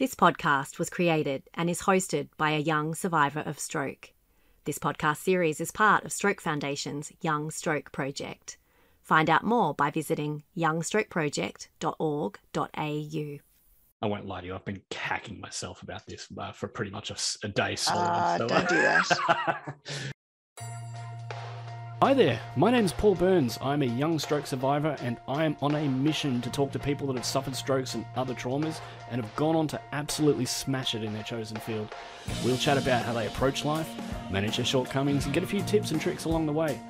This podcast was created and is hosted by a young survivor of stroke. This podcast series is part of Stroke Foundation's Young Stroke Project. Find out more by visiting youngstrokeproject.org.au. I won't lie to you. I've been cacking myself about this uh, for pretty much a, a day solid. Ah, so- don't do that. Hi there, my name's Paul Burns. I'm a young stroke survivor and I am on a mission to talk to people that have suffered strokes and other traumas and have gone on to absolutely smash it in their chosen field. We'll chat about how they approach life, manage their shortcomings, and get a few tips and tricks along the way.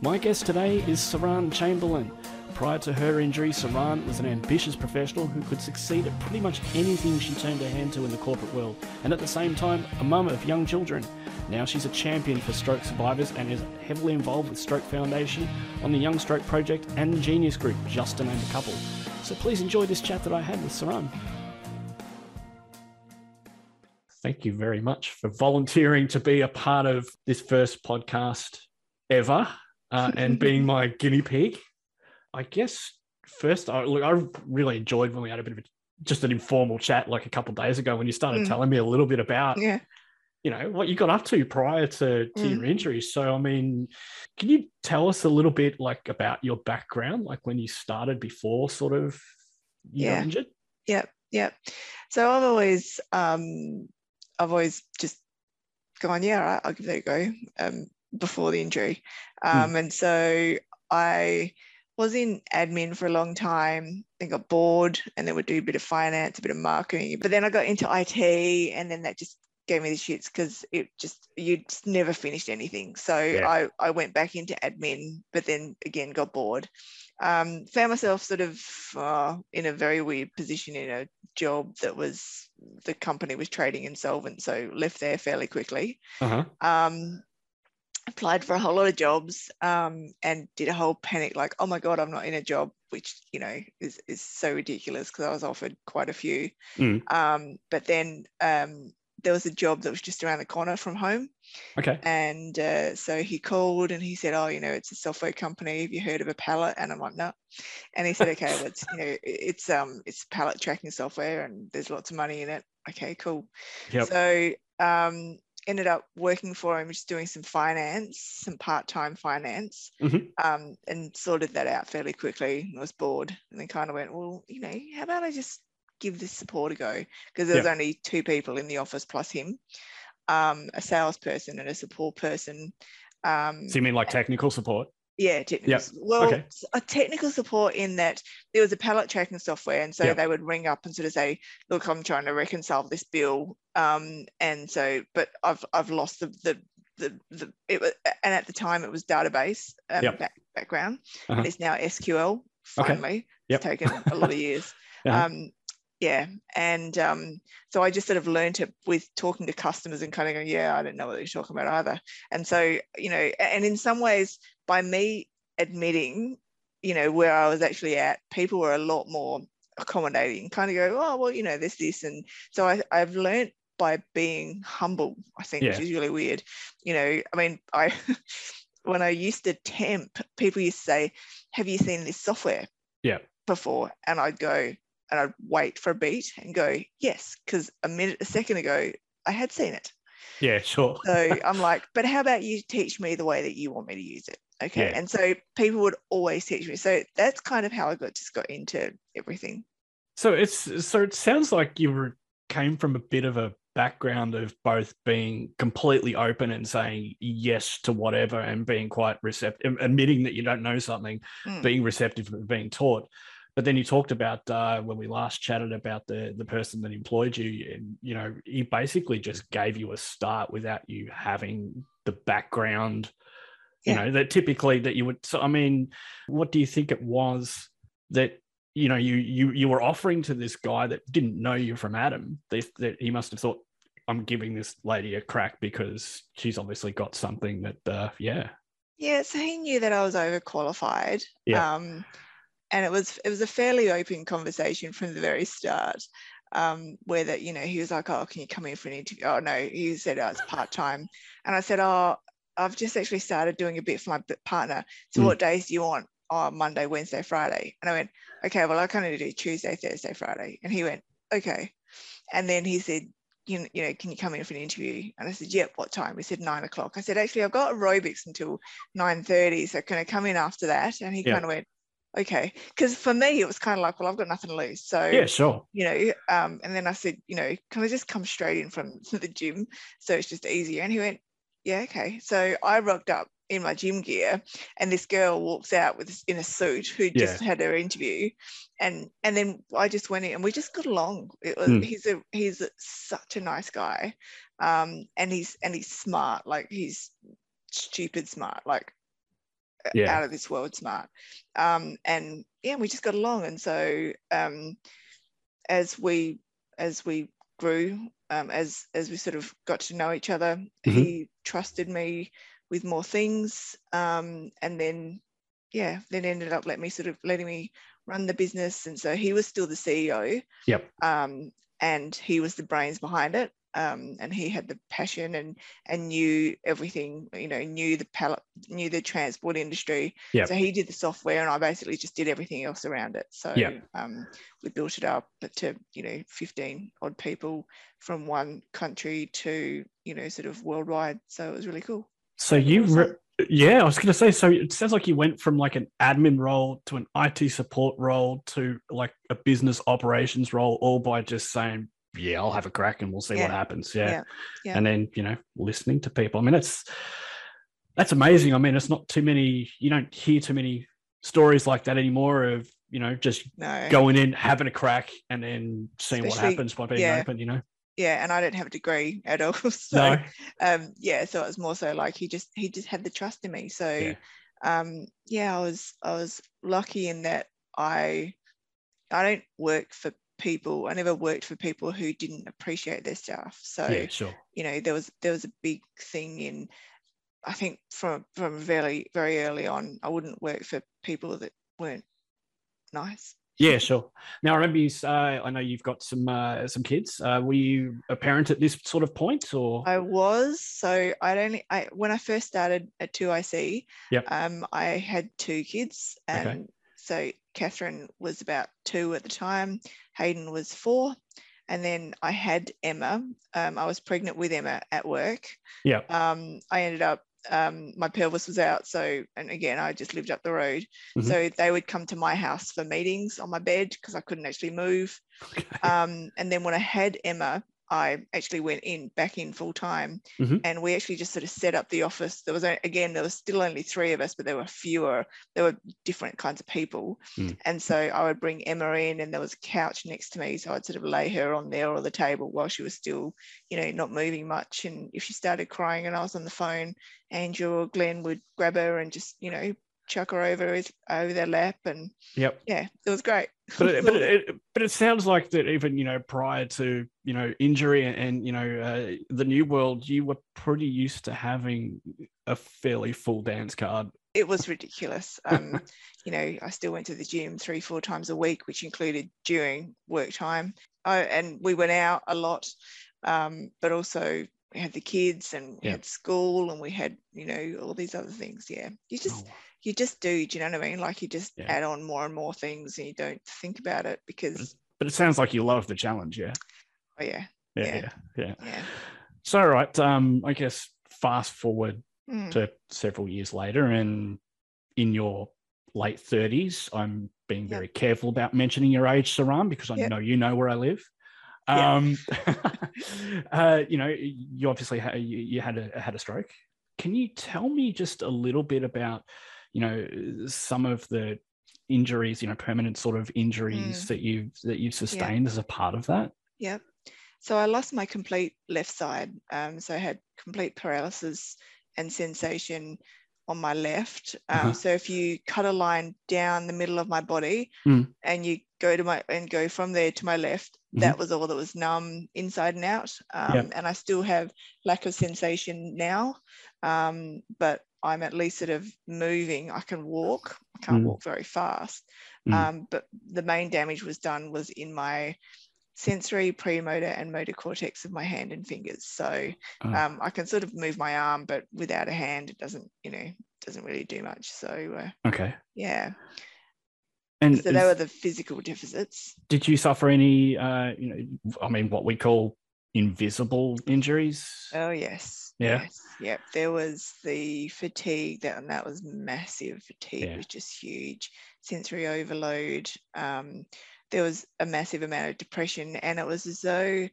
My guest today is Saran Chamberlain. Prior to her injury, Saran was an ambitious professional who could succeed at pretty much anything she turned her hand to in the corporate world, and at the same time, a mum of young children. Now she's a champion for stroke survivors and is heavily involved with Stroke Foundation on the Young Stroke Project and Genius Group, just to name a couple. So please enjoy this chat that I had with Saran. Thank you very much for volunteering to be a part of this first podcast ever uh, and being my guinea pig. I guess first, I, look, I really enjoyed when we had a bit of a, just an informal chat like a couple of days ago when you started Mm. telling me a little bit about yeah. you know what you got up to prior to, to Mm. your injury so i mean can you tell us a little bit like about your background like when you started before sort of you Yeah. injured Yep. Yep. So I've always, um, I've always just gone, yeah, all right, I'll give that a go um, before the injury. Um, And so I was in admin for a long time, then got bored, and then would do a bit of finance, a bit of marketing. But then I got into IT, and then that just gave me the shits because it just you just never finished anything. So Yeah. I I went back into admin, but then again got bored. Um, found myself sort of uh, in a very weird position in a job that was the company was trading insolvent, so left there fairly quickly uh-huh um, applied for a whole lot of jobs um, and did a whole panic like oh my god i'm not in a job which you know is, is so ridiculous because i was offered quite a few. Mm. um, but then um, there was a job that was just around the corner from home. Okay. And uh, so he called and he said oh you know it's a software company. Have you heard of a pallet? And i'm like no and he said okay it's you know it's um it's pallet tracking software and there's lots of money in it. Okay cool. Yep. So um, ended up working for him, just doing some finance, some part-time finance, Mhm. um, and sorted that out fairly quickly. I was bored, and then kind of went, well, you know, how about I just give this support a go? Because there was Yeah. only two people in the office plus him, um, a salesperson and a support person. Um, so you mean like technical support yeah, technical. Yep. Well, Okay. a technical support in that there was a pallet tracking software, and so Yep. they would ring up and sort of say, "Look, I'm trying to reconcile this bill," um, and so, but I've I've lost the the the, the it was, and at the time it was database um, Yep. back, background. Uh-huh. It's now SQL. Okay. Finally, Yep. it's taken a lot of years. Uh-huh. Um, yeah, and um, so I just sort of learned it with talking to customers and kind of going, yeah, I didn't know what you're talking about either. And so, you know, and in some ways, by me admitting, you know, where I was actually at, people were a lot more accommodating, kind of go, oh, well, you know, there's this. And so I, I've learned by being humble, I think, which Yeah. is really weird. You know, I mean, I, when I used to temp, people used to say, have you seen this software? Yeah. Before. And I'd go, and I'd wait for a beat and go, yes, because a minute, a second ago, I had seen it. yeah sure So I'm like, but how about you teach me the way that you want me to use it? Okay. Yeah. And so people would always teach me. So that's kind of how I got just got into everything. So it's so it sounds like you were came from a bit of a background of both being completely open and saying yes to whatever and being quite receptive, admitting that you don't know something, Mm. being receptive to being taught. But then you talked about uh, when we last chatted about the the person that employed you, and you know he basically just gave you a start without you having the background, you know that typically that you would. So I mean, what do you think it was that you know you you you were offering to this guy that didn't know you from Adam? That, that he must have thought. I'm giving this lady a crack because she's obviously got something that, uh, yeah, Yeah. So he knew that I was overqualified. Yeah. Um, and it was it was a fairly open conversation from the very start. Um, where that, you know, he was like, Oh, can you come in for an interview? Oh no, he said oh, it's part-time. And I said, Oh, I've just actually started doing a bit for my partner. So Mm. what days do you want? Oh, Monday, Wednesday, Friday. And I went, okay, well, I kind of do Tuesday, Thursday, Friday. And he went, okay. And then he said, you you know, can you come in for an interview? And I said, yep, what time? He said nine o'clock. I said, actually, I've got aerobics until 9.30, so can I come in after that? And he Yeah. kind of went, okay. Because for me, it was kind of like, well, I've got nothing to lose. So, Yeah, sure. you know, um, and then I said, you know, can I just come straight in from the gym? So it's just easier. And he went, yeah, okay. So I rocked up in my gym gear and this girl walks out with in a suit who just had her interview and and then I just went in and we just got along. It was, Hmm. he's a he's a, such a nice guy. Um and he's and he's smart, like he's stupid smart, like Yeah. out of this world smart. Um and yeah, we just got along. And so um as we as we grew, um, as as we sort of got to know each other, Mhm. he trusted me with more things. Um, and then yeah, then ended up let me sort of letting me run the business. And so he was still the CEO. Yep. Um, and he was the brains behind it. Um, and he had the passion and and knew everything, you know, knew the pallet, knew the transport industry. Yep. So he did the software, and I basically just did everything else around it. So Yep. um, we built it up to you know 15 odd people from one country to you know sort of worldwide. So it was really cool. So you, re- yeah, I was going to say. So it sounds like you went from like an admin role to an IT support role to like a business operations role, all by just saying, "Yeah, I'll have a crack and we'll see what happens." Yeah. Yeah. Yeah. and then you know, listening to people. I mean, it's that's amazing. I mean, it's not too many. You don't hear too many stories like that anymore. Of you know, just No. going in, having a crack, and then seeing what happens by being yeah. open. You know, Yeah, and I don't have a degree at all. So no, um yeah so it was more so like he just he just had the trust in me so Yeah. um yeah i was i was lucky in that i i don't work for people i never worked for people who didn't appreciate their staff so yeah, sure, you know there was there was a big thing in i think from from very very early on i wouldn't work for people that weren't nice yeah, sure. Now, I remember you. s- Uh, I know you've got some uh, some kids. Uh, were you a parent at this sort of point, or I was so I'd only I when I first started at 2IC, Yep. um, I had two kids, Okay. and so Catherine was about two at the time, Hayden was four, and then I had Emma. Um, I was pregnant with Emma at work. yeah, Um, I ended up um, my pelvis was out, so and again I just lived up the road, Mhm. so they would come to my house for meetings on my bed because I couldn't actually move. okay. Um, and then when I had Emma, I actually went in back in full time, Mhm. and we actually just sort of set up the office. There was again, there was still only three of us, but there were fewer. There were different kinds of people, Mm. and so I would bring Emma in, and there was a couch next to me, so I'd sort of lay her on there or the table while she was still, you know, not moving much. And if she started crying and I was on the phone, Andrew or Glenn would grab her and just, you know, chuck her over his, over their lap, and yep. yeah, it was great. but it, but it, but it sounds like that even you know prior to you know injury and, and you know uh, the new world you were pretty used to having a fairly full dance card it was ridiculous. Um, you know, I still went to the gym three, four times a week, which included during work time. I, and we went out a lot, um, but also we had the kids and we Yeah. had school and we had, you know, all these other things. Yeah, you just Oh, you just do. Do you know what I mean? Like you just Yeah. add on more and more things, and you don't think about it because, but it sounds like you love the challenge yeah oh yeah, yeah Yeah. yeah yeah, so right um i guess fast forward Mm, to several years later and in your late 30s i'm being Yep. very careful about mentioning your age Saran because i Yep. know you know where i live. Um uh you know you obviously had you, you had a had a stroke can you tell me just a little bit about you know some of the injuries you know permanent sort of injuries Mm. that you've that you've sustained as a part of that Yep. So I lost my complete left side. Um, so I had complete paralysis and sensation on my left. Um, Uh-huh. So if you cut a line down the middle of my body Mm. and you go to my and go from there to my left, that was all that was numb inside and out. Um, Yep. And I still have lack of sensation now, um, but I'm at least sort of moving. I can walk. I can't Mm. walk very fast. Mm. Um, but the main damage was done was in my sensory, premotor, and motor cortex of my hand and fingers. So Oh. um, I can sort of move my arm, but without a hand, it doesn't, you know, doesn't really do much. So uh, okay yeah, And So they is- were the physical deficits. did you suffer any, uh, you know, I mean, what we call invisible injuries? Oh yes. Yeah. Yes. Yep. There was the fatigue that and that was massive. Fatigue Yeah. was just huge. Sensory overload. Um, there was a massive amount of depression, and it was as though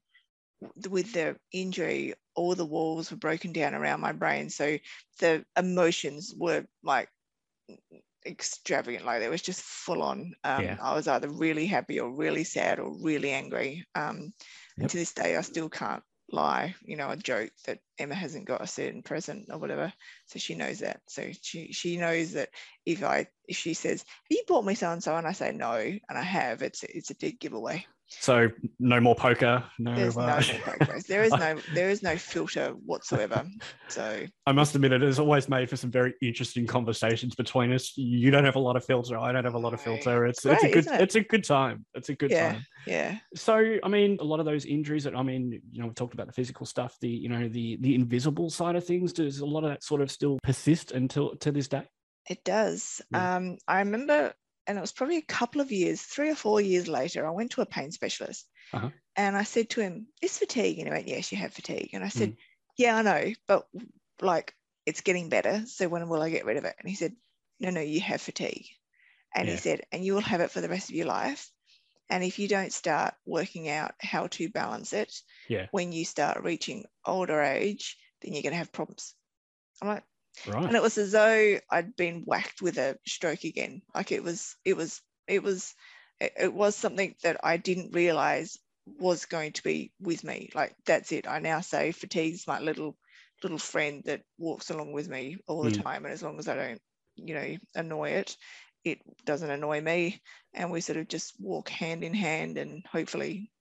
with the injury, all the walls were broken down around my brain. So the emotions were like extravagant. Like it was just full on. Um, Yeah. I was either really happy or really sad or really angry. Um, and Yep. to this day, I still can't lie. You know, a joke that Emma hasn't got a certain present or whatever. So she knows that. So she she knows that if I if she says, "Have you bought me so and so?" and I say no, and I have, it's it's a dead giveaway. So no more poker. No. There's no uh, more progress. There is no there is no filter whatsoever. So I must admit, it has always made for some very interesting conversations between us. You don't have a lot of filter. I don't have a lot of filter. It's It's it's a good it? it's a good time. It's a good Yeah. time. yeah. So I mean, a lot of those injuries that I mean, you know, we've talked about the physical stuff. The you know the the invisible side of things. Does a lot of that sort of still persist until to this day? It does. Yeah. Um, I remember, and it was probably a couple of years, three or four years later, I went to a pain specialist Uh-huh. and I said to him, Is fatigue? And he went, Yes, you have fatigue. And I said, Mm. Yeah, I know, but like it's getting better. So when will I get rid of it? And he said, No, no, you have fatigue. And Yeah. he said, And you will have it for the rest of your life. And if you don't start working out how to balance it, Yeah. when you start reaching older age, then you're going to have problems. I'm like, Right. and it was as though I'd been whacked with a stroke again. Like it was, it was, it was, it, was something that I didn't realize was going to be with me. Like that's it. I now say fatigue's my little little friend that walks along with me all the Mm. time, and as long as I don't, you know, annoy it, it doesn't annoy me, and we sort of just walk hand in hand, and hopefully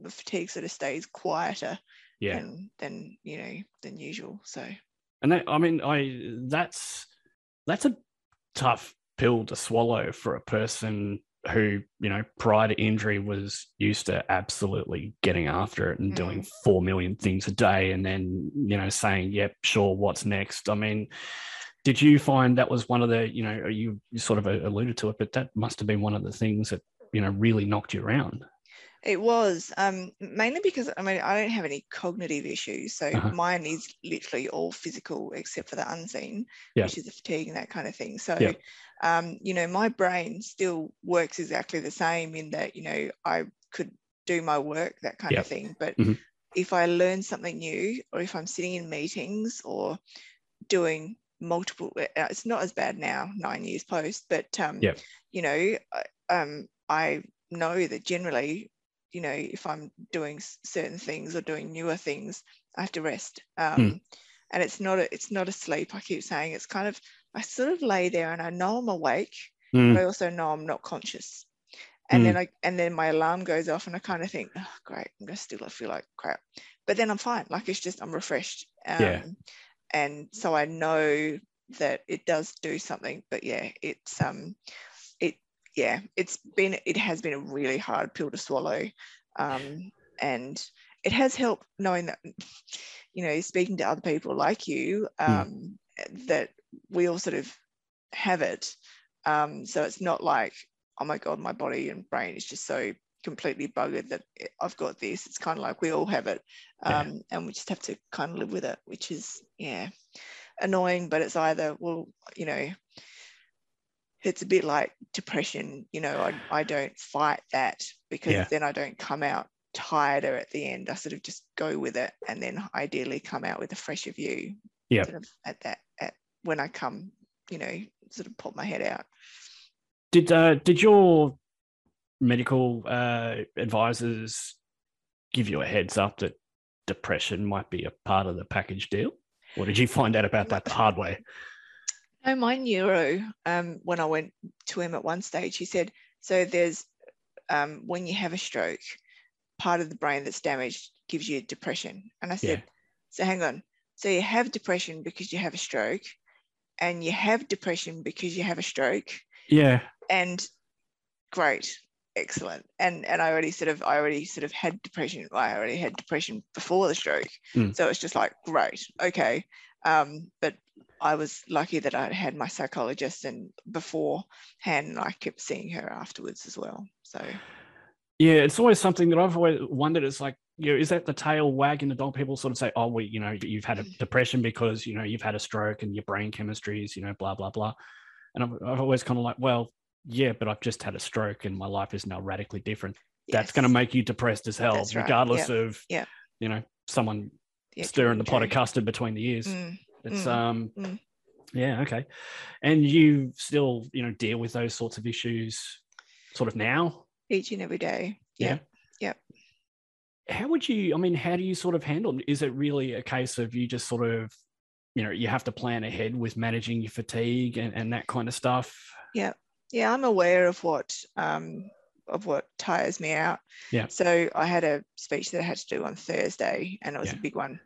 the fatigue sort of stays quieter Yeah. than than you know than usual. So. And that, I mean, I that's that's a tough pill to swallow for a person who, you know, prior to injury was used to absolutely getting after it and mm. doing four million things a day, and then you know saying, "Yep, sure, what's next?" I mean. Did you find that was one of the, you know, you, sort of alluded to it, but that must have been one of the things that, you know, really knocked you around? It was um, mainly because I mean I don't have any cognitive issues, so Uh-huh. mine is literally all physical except for the unseen, Yeah. which is the fatigue and that kind of thing. So, Yeah. um, you know, my brain still works exactly the same in that you know I could do my work, that kind Yeah. of thing. But Mhm. if I learn something new, or if I'm sitting in meetings or doing multiple, uh, it's not as bad now, nine years post, but um, you know, um, I know that generally you know, if I'm doing certain things or doing newer things, I have to rest. Um, And it's not a, it's not a sleep. I keep saying it's kind of I sort of lay there and I know I'm awake, Mm, but I also know I'm not conscious. And then I and then my alarm goes off and I kind of think, oh, great, I'm gonna still feel like crap. But then I'm fine. Like it's just I'm refreshed. Um, Yeah. And so I know that it does do something. But yeah, it's um, yeah, it's been it has been a really hard pill to swallow, um, and it has helped knowing that you know speaking to other people like you um, that we all sort of have it. Um, so it's not like oh my god, my body and brain is just so completely buggered that I've got this. It's kind of like we all have it, Yeah. um, and we just have to kind of live with it, which is yeah annoying. But it's either well, you know, it's a bit like depression. You know, I I don't fight that because Yeah. then I don't come out tireder at the end. I sort of just go with it, and then ideally come out with a fresher view. Yep. Sort of at that at when I come, you know, sort of pop my head out. Did uh, did your medical uh, advisors give you a heads up that depression might be a part of the package deal, or did you find out about that the hard way? No, my neuro, um, when I went to him at one stage, he said, so there's um, when you have a stroke, part of the brain that's damaged gives you depression. And I said, Yeah. so hang on. So you have depression because you have a stroke, and you have depression because you have a stroke, Yeah, and great. excellent. And and I already sort of I already sort of had depression. I already had depression before the stroke, Mm. so it's just like great, okay. Um, but I was lucky that I had my psychologist and beforehand, and I kept seeing her afterwards as well. So Yeah, it's always something that I've always wondered. It's like, you know, is that the tail wagging the dog? People sort of say, oh, well, you know, you've had a depression because, you know, you've had a stroke and your brain chemistry is, you know, blah, blah, blah. And I've, I've always kind of like, well, yeah, but I've just had a stroke and my life is now radically different. That's going to make you depressed as hell, That's right, regardless of, yeah. you know, someone actual stirring the pot of custard between the ears. Mm, It's, mm, um, mm. yeah, okay. And you still, you know, deal with those sorts of issues sort of now? each and every day. Yeah. Yeah. how would you i mean how do you sort of handle it? is it really a case of you just sort of you know you have to plan ahead with managing your fatigue and, and that kind of stuff Yeah. Yeah, I'm aware of what um, of what tires me out. Yeah. So I had a speech that I had to do on Thursday, and it was Yeah. a big one.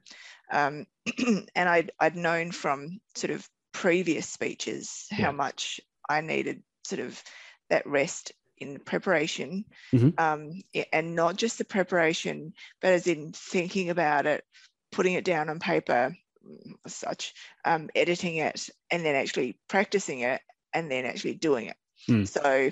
Um, and I'd I'd known from sort of previous speeches Yeah. how much I needed sort of that rest in preparation, Mhm. um, and not just the preparation, but as in thinking about it, putting it down on paper, mm, as such, um, editing it, and then actually practicing it, and then actually doing it. Mm. So,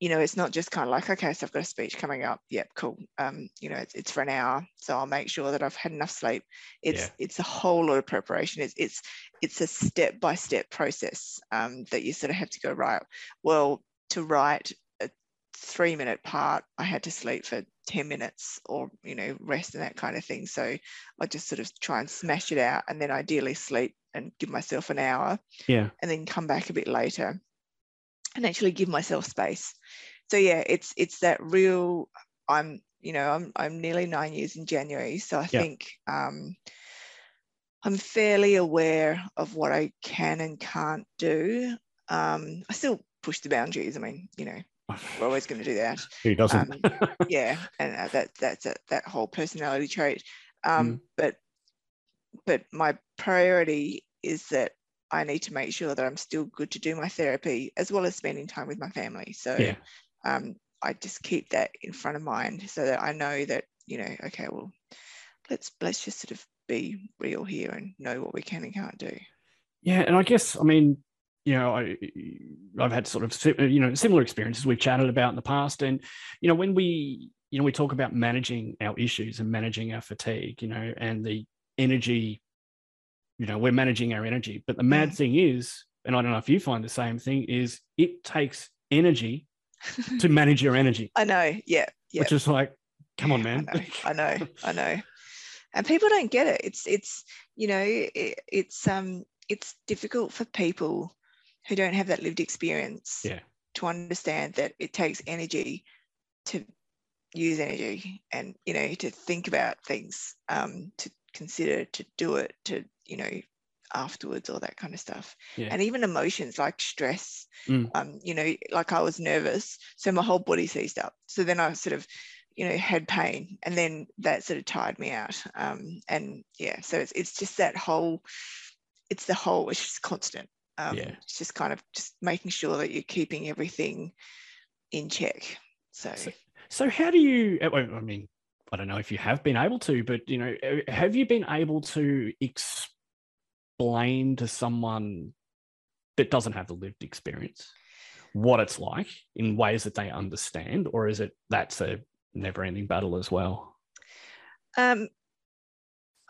you know, it's not just kind of like, okay, so I've got a speech coming up. Yep, cool. Um, you know, it's, it's for an hour, so I'll make sure that I've had enough sleep. It's Yeah. it's a whole lot of preparation. It's it's it's a step by step process um, that you sort of have to go right. Well, to write a three minute part, I had to sleep for ten minutes or you know rest and that kind of thing. So I just sort of try and smash it out, and then ideally sleep and give myself an hour yeah and then come back a bit later and actually give myself space. So yeah it's it's that real i'm you know i'm i'm nearly nine years in january so i Yeah. think um i'm fairly aware of what i can and can't do. Um i still push the boundaries. I mean you know we're always going to do that. Who doesn't? Um, yeah and uh, that that's a, that whole personality trait. Um Mm. but but my priority is that i need to make sure that i'm still good to do my therapy as well as spending time with my family. So Yeah. um i just keep that in front of mind so that i know that you know okay well let's let's just sort of be real here and know what we can and can't do. Yeah and i guess i mean you know I, i've had sort of you know similar experiences we've chatted about in the past. And you know when we you know we talk about managing our issues and managing our fatigue you know and the energy you know we're managing our energy. But the mad thing is and i don't know if you find the same thing is it takes energy to manage your energy. I know. Yeah. Yeah. Which is like come on man. I know, I know, I know. And people don't get it. It's it's you know it, it's um it's difficult for people who don't have that lived experience Yeah. to understand that it takes energy to use energy and you know to think about things um to consider to do it to you know afterwards all that kind of stuff Yeah. and even emotions like stress Mm. um you know like i was nervous so my whole body seized up so then i sort of you know had pain and then that sort of tired me out um and yeah so it's, it's just that whole it's the whole it's just constant um Yeah. it's just kind of just making sure that you're keeping everything in check so, So- So how do you? uh, I mean, I don't know if you have been able to, but you know, uh, have you been able to explain to someone that doesn't have the lived experience what it's like in ways that they understand, or is it that's a never-ending battle as well? um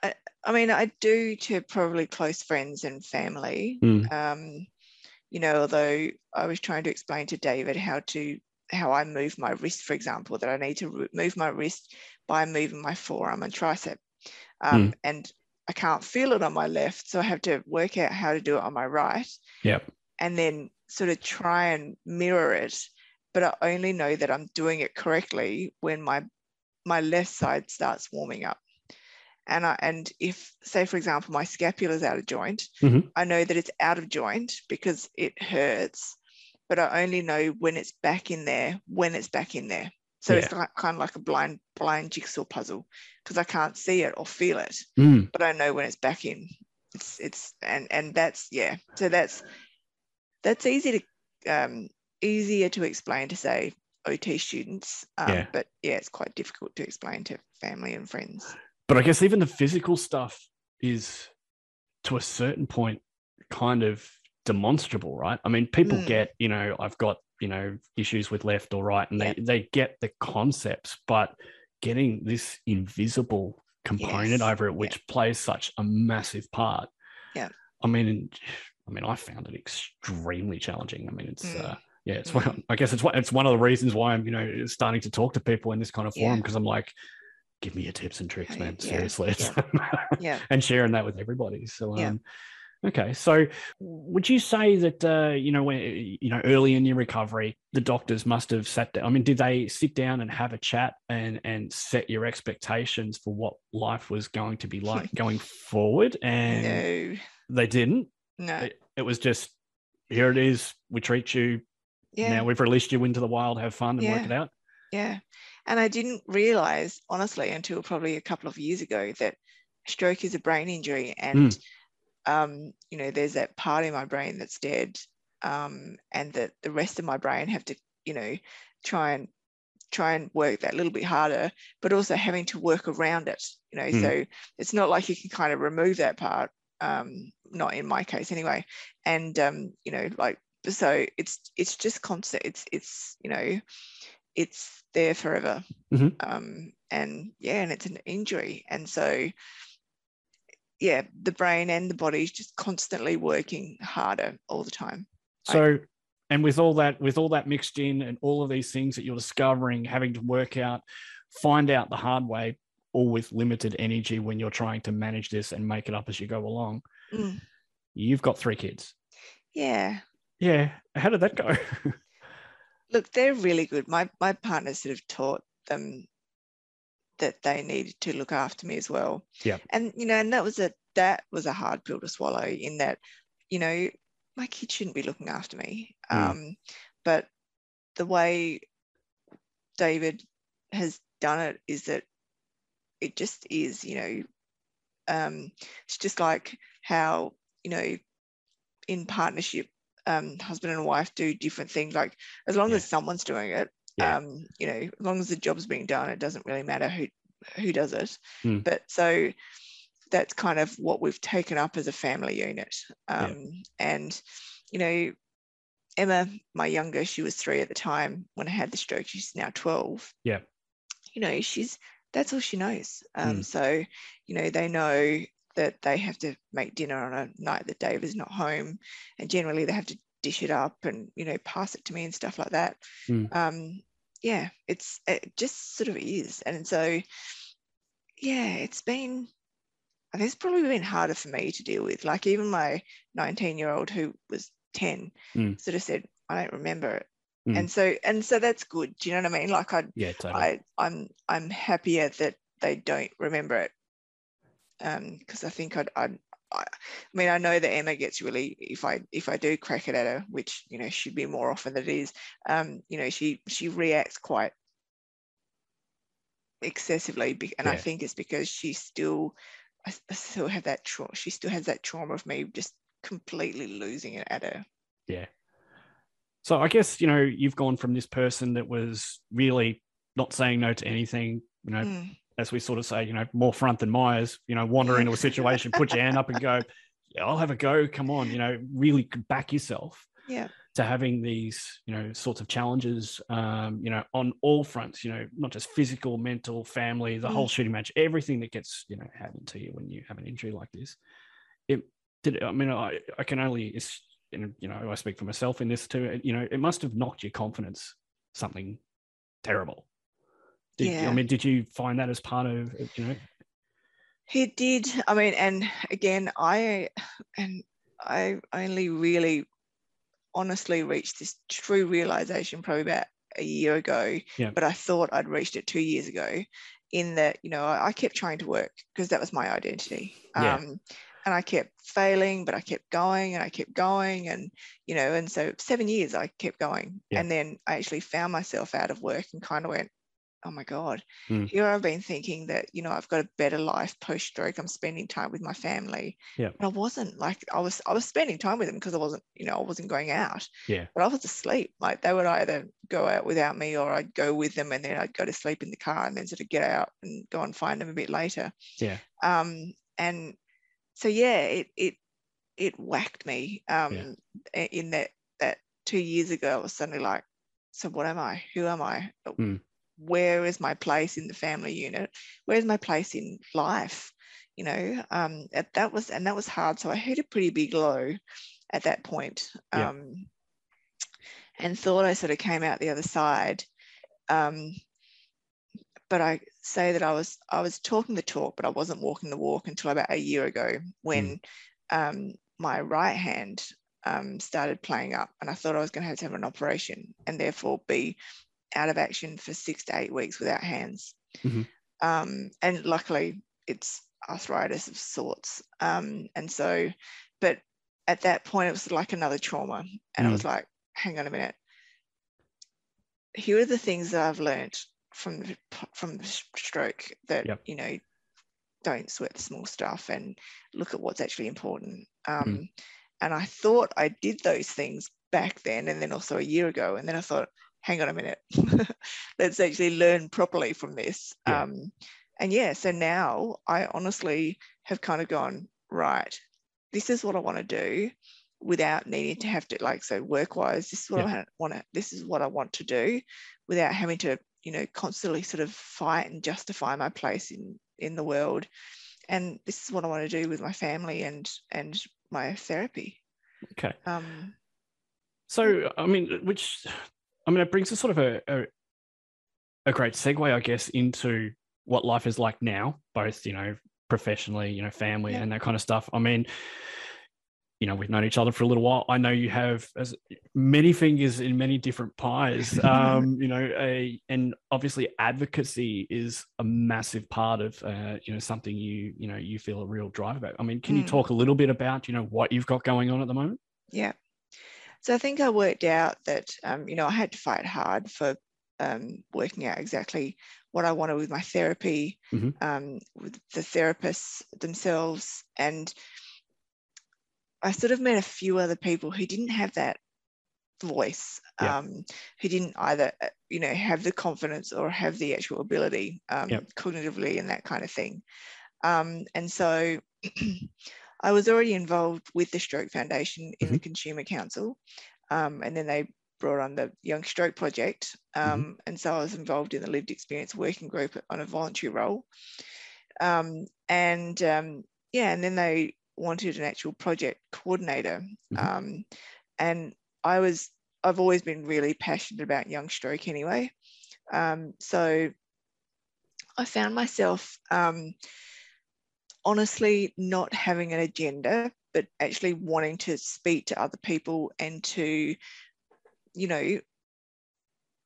I, I mean i do to probably close friends and family Mm. um you know although i was trying to explain to david how to how i move my wrist for example that i need to move my wrist by moving my forearm and tricep um, and i can't feel it on my left so i have to work out how to do it on my right Yep. and then sort of try and mirror it but i only know that i'm doing it correctly when my my left side starts warming up and I, and if say for example my scapula is out of joint Mhm. i know that it's out of joint because it hurts but i only know when it's back in there when it's back in there so it's like, kind of like a blind blind jigsaw puzzle because i can't see it or feel it Mm. but I know when it's back in. It's it's and and that's yeah. So that's that's easy to um, easier to explain to say OT students. Um, Yeah. But yeah, it's quite difficult to explain to family and friends. But I guess even the physical stuff is to a certain point kind of demonstrable, right? I mean, people Mm. get, you know, I've got, you know, issues with left or right, and they, Yeah. they get the concepts, but getting this invisible component Yes. over it, Yeah. which plays such a massive part. Yeah. I mean, I mean, I found it extremely challenging. I mean, it's Mm. uh, yeah, it's Mm. one, I guess it's one, it's one of the reasons why I'm, you know, starting to talk to people in this kind of Yeah. forum because I'm like, give me your tips and tricks, man. yeah, Seriously. Yeah. and sharing that with everybody. So, Yeah. um, okay. So, would you say that uh, you know when you know early in your recovery, the doctors must have sat down? I mean, did they sit down and have a chat and and set your expectations for what life was going to be like going forward? And No, they didn't. no. It, it was just here it is. We treat you Yeah. now. We've released you into the wild. Have fun and work it out. Yeah. And I didn't realize, honestly, until probably a couple of years ago, that stroke is a brain injury. And, um, you know, there's that part in my brain that's dead. Um, and that the rest of my brain have to, you know, try and try and work that little bit harder, but also having to work around it, you know. Mm. So it's not like you can kind of remove that part. Um, not in my case anyway. And um, you know, like so it's it's just constant. It's it's, you know, it's there forever. Mhm. Um, and yeah, and it's an injury. And so, yeah, the brain and the body is just constantly working harder all the time. So, and with all that, with all that mixed in, and all of these things that you're discovering, having to work out, find out the hard way, all with limited energy when you're trying to manage this and make it up as you go along. Mm. You've got three kids. Yeah. Yeah. How did that go? Look, they're really good. My my partner sort of taught them that they needed to look after me as well. Yeah. And you know, and that was a that was a hard pill to swallow in that, you know, my kids shouldn't be looking after me. Mm. Um, but the way David has done it is that it just is, you know, um, it's just like how, you know, in partnership, um, husband and wife do different things. Like as long Yeah. as someone's doing it, Yeah. um, you know, as long as the job's being done, it doesn't really matter who who does it. Mm. But so that's kind of what we've taken up as a family unit. Yeah. Um, And you know, Emma, my younger, she was three at the time when I had the stroke. She's now twelve. Yeah. You know, she's that's all she knows. Um, Mm. So, you know, they know that they have to make dinner on a night that Dave is not home, and generally they have to dish it up and you know pass it to me and stuff like that. Mm. Um, yeah, it's it just sort of is, and so yeah, it's been. I think it's probably been harder for me to deal with. Like even my 19 year old who was 10 Mm. sort of said, I don't remember it. Mm. And so and so that's good. Do you know what I mean? Like I yeah, totally. I I'm I'm happier that they don't remember it. Um, because I think I'd, I'd I, mean I know that Emma gets really if I if I do crack it at her, which you know should be more often than it is, um, you know, she she reacts quite excessively and I think it's because she still I still have that trauma she still has that trauma of me just completely losing it at her. Yeah. So I guess, you know, you've gone from this person that was really not saying no to anything, you know, Mm, as we sort of say, you know, more front than Myers, you know, wander into a situation, put your hand up and go, yeah, I'll have a go. Come on, you know, really back yourself yeah. to having these, you know, sorts of challenges, um, you know, on all fronts, you know, not just physical, mental, family, the Mm. whole shooting match, everything that gets, you know, happened to you when you have an injury like this. It did, I mean, I, I can only, it's, you know, I speak for myself in this too, you know, it must have knocked your confidence something terrible. Did, I mean, did you find that as part of, you know, He did. I mean, and again, I and I only really honestly reached this true realization probably about a year ago. Yeah. But I thought I'd reached it two years ago. In that, you know, I, I kept trying to work because that was my identity. Yeah. Um, and I kept failing, but I kept going and I kept going. And, you know, and so seven years I kept going. Yeah. And then I actually found myself out of work and kind of went, oh my God, Mm. here I've been thinking that, you know, I've got a better life post stroke. I'm spending time with my family. Yeah. But I wasn't like I was I was spending time with them because I wasn't, you know, I wasn't going out. Yeah. But I was asleep. Like they would either go out without me or I'd go with them and then I'd go to sleep in the car and then sort of get out and go and find them a bit later. Yeah. Um and so yeah, it it it whacked me um i- in that that two years ago I was suddenly like, so what am I? Who am I? Mm. Where is my place in the family unit? Where's my place in life? You know, um, that, that was and that was hard. So I hit a pretty big low at that point, Yeah. um, and thought I sort of came out the other side. Um, but I say that I was I was talking the talk, but I wasn't walking the walk until about a year ago when um, my right hand um, started playing up, and I thought I was going to have to have an operation and therefore be out of action for six to eight weeks without hands. Mhm. Um, and luckily, it's arthritis of sorts. Um, and so, but at that point, it was like another trauma, and I was like, hang on a minute. Here are the things that I've learned from the, from the stroke that Yep. you know don't sweat the small stuff and look at what's actually important. Um, And I thought I did those things back then and then also a year ago. And then I thought, hang on a minute, let's actually learn properly from this. Yeah. Um, and yeah, so now I honestly have kind of gone, right, this is what I want to do without needing to have to like so work wise this is what i want to this is what i want to do without having to you know constantly sort of fight and justify my place in in the world and this is what i want to do with my family and and my therapy Okay. um So, I mean, which, I mean, it brings us sort of a, a, a great segue, I guess, into what life is like now, both, you know, professionally, you know, family Yeah. and that kind of stuff. I mean, you know, we've known each other for a little while. I know you have as many fingers in many different pies. Um, you know, a and obviously advocacy is a massive part of uh, you know something you you know you feel a real drive about. I mean, can you Mm. talk a little bit about you know what you've got going on at the moment? Yeah. So I think I worked out that, um, you know, I had to fight hard for um, working out exactly what I wanted with my therapy, Mhm. um, with the therapists themselves. And I sort of met a few other people who didn't have that voice, Yeah. um, who didn't either, uh, you know, have the confidence or have the actual ability um, cognitively and that kind of thing. Um, and so I was already involved with the Stroke Foundation in the Consumer Council, um, and then they brought on the Young Stroke Project, um, and so I was involved in the Lived Experience Working Group on a voluntary role. Um, and um, yeah, and then they wanted an actual project coordinator, Mhm. um, and I was I've always been really passionate about young stroke anyway, um, so I found myself um, honestly not having an agenda, but actually wanting to speak to other people and to, you know,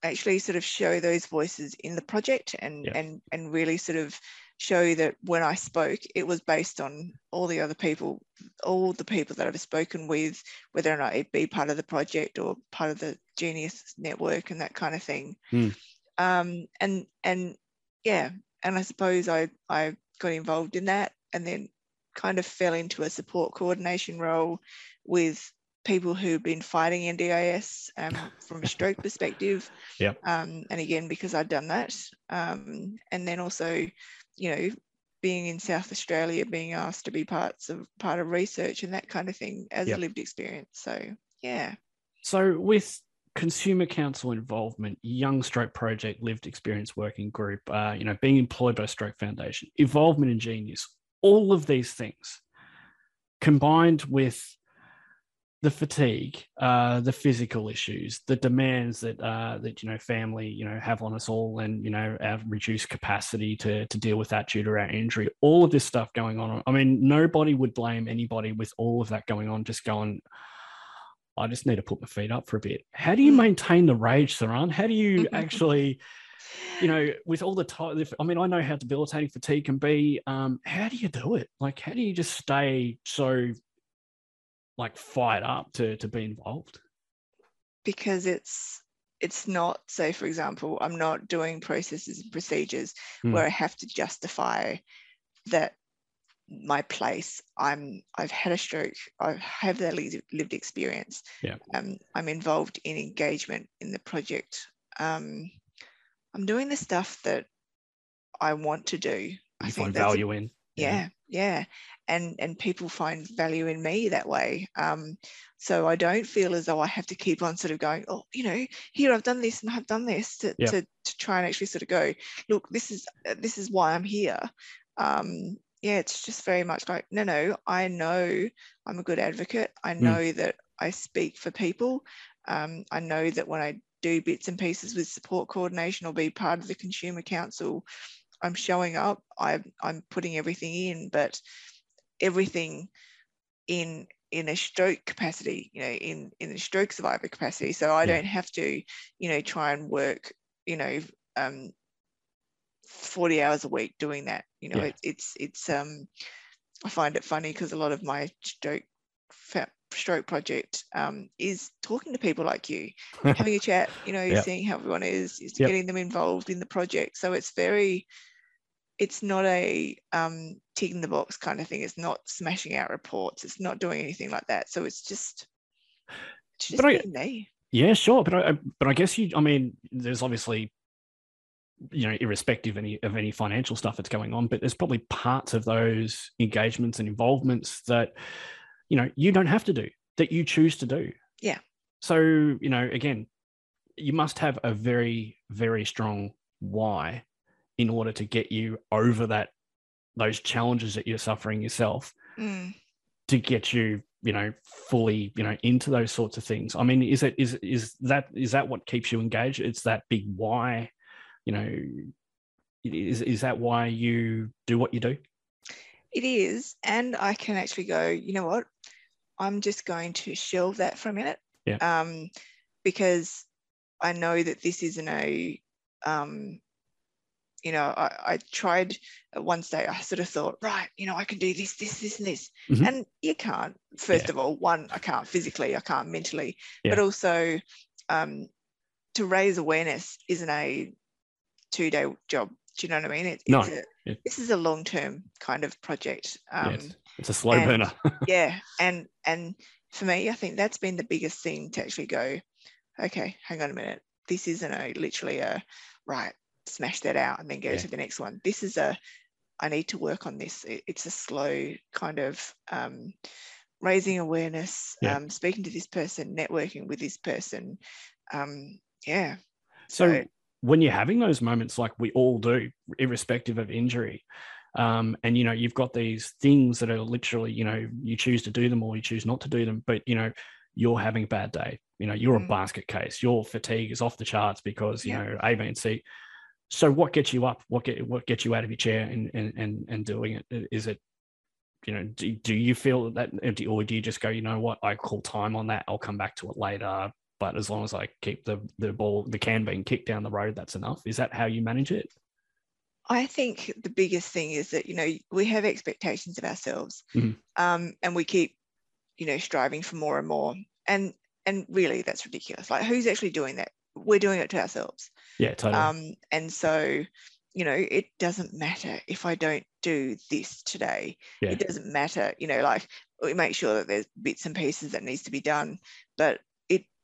actually sort of show those voices in the project and Yeah. and and really sort of show that when I spoke, it was based on all the other people, all the people that I've spoken with, whether or not it be part of the project or part of the Genius network and that kind of thing. Mm. Um, and and yeah, and I suppose I I got involved in that and then kind of fell into a support coordination role with people who've been fighting NDIS um, from a stroke perspective. Yep. Um, and again, because I'd done that. Um, and then also, you know, being in South Australia, being asked to be parts of part of research and that kind of thing as Yep. a lived experience. So yeah. So with Consumer Council involvement, Young Stroke Project, Lived Experience Working Group, uh, you know, being employed by Stroke Foundation, involvement in Genius, all of these things combined with the fatigue, uh, the physical issues, the demands that uh, that you know family you know have on us all, and you know our reduced capacity to to deal with that due to our injury. All of this stuff going on. I mean, nobody would blame anybody with all of that going on. Just going, I just need to put my feet up for a bit. How do you Mm. maintain the rage, Saran? How do you actually, you know, with all the time? I mean, I know how debilitating fatigue can be. Um, how do you do it? Like, how do you just stay so, like, fired up to to be involved? because it's it's not say for example i'm not doing processes and procedures Mm. where i have to justify that my place i'm i've had a stroke i have that lived experience Yeah. um, i'm involved in engagement in the project um, i'm doing the stuff that i want to do. I find value in. yeah yeah. And and people find value in me that way. Um so i don't feel as though i have to keep on sort of going oh you know here i've done this and i've done this to, Yeah. to, to try and actually sort of go look this is this is why i'm here. Um yeah it's just very much like no no i know i'm a good advocate. I know that i speak for people. Um i know that when i do bits and pieces with support coordination or be part of the consumer council I'm showing up, I'm, I'm putting everything in, but everything in in a stroke capacity, you know, in in a stroke survivor capacity. So I Yeah. don't have to, you know, try and work, you know, um, 40 hours a week doing that. You know, Yeah. it, it's it's um, I find it funny because a lot of my stroke stroke project um, is talking to people like you, having a chat, you know, Yep. seeing how everyone is, is Yep. getting them involved in the project. So it's very, it's not a um, tick in the box kind of thing. It's not smashing out reports. It's not doing anything like that. So it's just, it's just I- me. Yeah, sure, but I, I- but I guess you. I mean, there's obviously, you know, irrespective of any of any financial stuff that's going on, but there's probably parts of those engagements and involvements that, you know, you don't have to do that you choose to do. Yeah. So you know, again, you must have a very very strong why in order to get you over that those challenges that you're suffering yourself Mm. to get you you know fully you know into those sorts of things i mean is it is is that is that what keeps you engaged it's that big why you know is is that why you do what you do It is. And I can actually go, you know what? I'm just going to shelve that for a minute. Yeah. Um, because I know that this isn't a, um, you know, I, I tried at one stage, I sort of thought, right, you know, I can do this, this, this, and this. Mhm. And you can't. First Yeah. of all, one, I can't physically, I can't mentally, Yeah. but also um, to raise awareness isn't a two day job. Do you know what I mean? It, No. it's a, Yeah. This is a long term kind of project. Um, yes it's a slow and- burner yeah and and for me i think that's been the biggest thing to actually go okay hang on a minute this isn't a literally a right smash that out and then go Yeah. to the next one this is a i need to work on this It- it's a slow kind of um, raising awareness Yeah. um, speaking to this person networking with this person um, yeah so when you're having those moments like we all do irrespective of injury um, and you know you've got these things that are literally you know you choose to do them or you choose not to do them but you know you're having a bad day. You know you're Mm. a basket case. Your fatigue is off the charts because you Yeah. know a b and c. So what gets you up? What get what gets you out of your chair and and and, and doing it? Is it you know do, do you feel that empty or do you just go you know what? I call time on that. I'll come back to it later but as long as i keep the the ball the can being kicked down the road that's enough is that how you manage it I think the biggest thing is that you know we have expectations of ourselves, Mhm. um, and we keep, you know, striving for more and more. And and really, that's ridiculous. Like, who's actually doing that? We're doing it to ourselves. yeah totally Um, and so, you know, it doesn't matter if I don't do this today. Yeah. It doesn't matter. You know, like we make sure that there's bits and pieces that needs to be done, but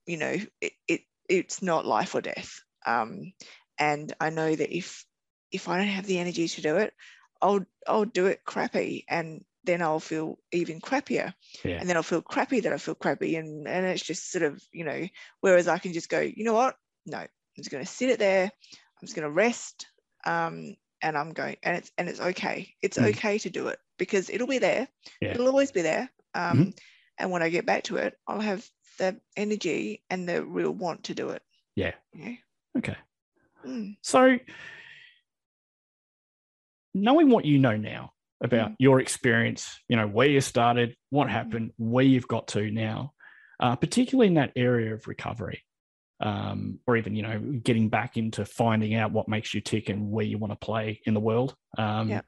you know, it, it it's not life or death. Um, and I know that if if I don't have the energy to do it, I'll I'll do it crappy, and then I'll feel even crappier, Yeah. and then I'll feel crappy that I feel crappy, and and it's just sort of you know. Whereas I can just go, you know what? No, I'm just going to sit it there. I'm just going to rest, um, and I'm going, and it's and it's okay. It's Mm. okay to do it because it'll be there. Yeah. It'll always be there. Um, And when I get back to it, I'll have the energy and the real want to do it. Yeah. Yeah. okay Mm. So, knowing what you know now about your experience, you know, where you started, what Mhm. happened, where you've got to now, uh, particularly in that area of recovery, um, or even, you know, getting back into finding out what makes you tick and where you want to play in the world. Um, Yep.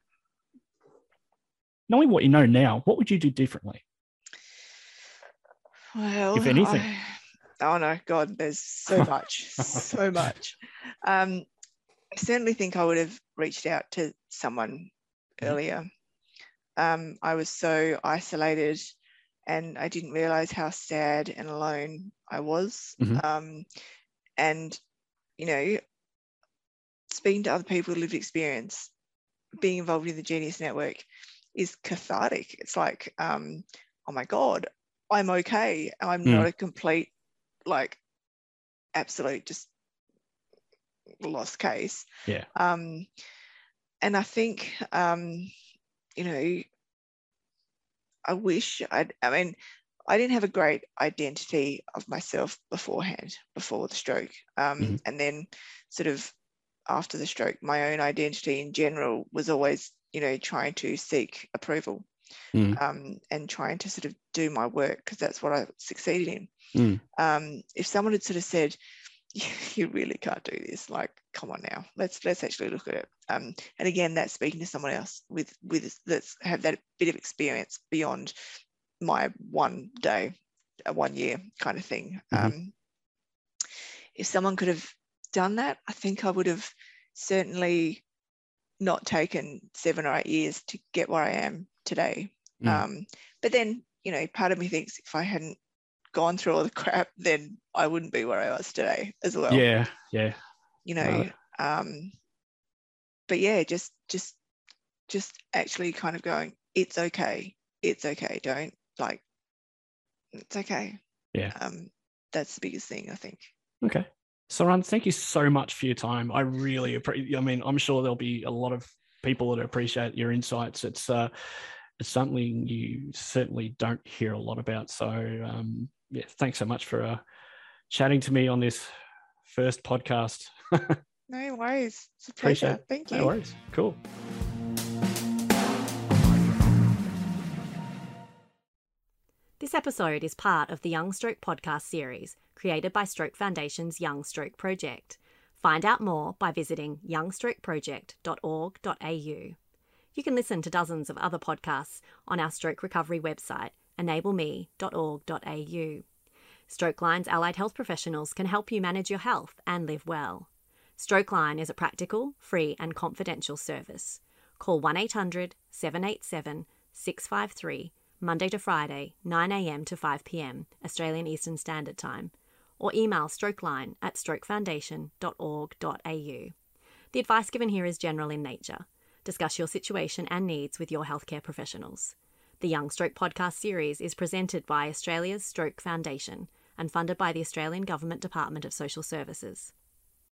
Knowing what you know now, what would you do differently? Well, if anything. I, oh no, God, there's so much, so much. Um, I certainly think I would have reached out to someone Mhm. earlier. Um, I was so isolated and I didn't realize how sad and alone I was. Mhm. Um, and, you know, speaking to other people with lived experience, being involved in the Genius Network is cathartic. It's like, um, oh my God, I'm okay. I'm Mm. not a complete, like, absolute just lost case. Yeah. Um, and I think, um, you know, I wish I'd, I mean, I didn't have a great identity of myself beforehand, before the stroke. Um, Mhm. And then sort of after the stroke, my own identity in general was always, you know, trying to seek approval Mm. um, and trying to sort of do my work because that's what I succeeded in. Mm. Um, if someone had sort of said, "You really can't do this," like, come on now, let's let's actually look at it. Um, and again, that's speaking to someone else with with that's have that bit of experience beyond my one day, uh, one year kind of thing. Mhm. Um, if someone could have done that, I think I would have certainly not taken seven or eight years to get where I am today. Mm. Um, but then, you know, part of me thinks if I hadn't gone through all the crap, then I wouldn't be where I was today as well. Yeah, yeah. You know, Right. um, but yeah, just just just actually kind of going, it's okay, it's okay. Don't like, it's okay. Yeah. Um, that's the biggest thing I think. Okay. Saran, thank you so much for your time. I really appreciate. I mean, I'm sure there'll be a lot of people that appreciate your insights. It's uh, it's something you certainly don't hear a lot about. So um, yeah, thanks so much for uh, chatting to me on this first podcast. No worries. It's a Appreciate pleasure. it. Thank you. no worries. Cool. This episode is part of the Young Stroke podcast series created by Stroke Foundation's Young Stroke Project. Find out more by visiting youngstrokeproject.org.au. You can listen to dozens of other podcasts on our stroke recovery website, enableme.org.au. Stroke Line's allied health professionals can help you manage your health and live well. Stroke Line is a practical, free, and confidential service. Call 1 800 787 653 Monday to Friday, 9am to 5pm, Australian Eastern Standard Time, or email strokeline at strokefoundation.org.au. The advice given here is general in nature. Discuss your situation and needs with your healthcare professionals. The Young Stroke podcast series is presented by Australia's Stroke Foundation and funded by the Australian Government Department of Social Services.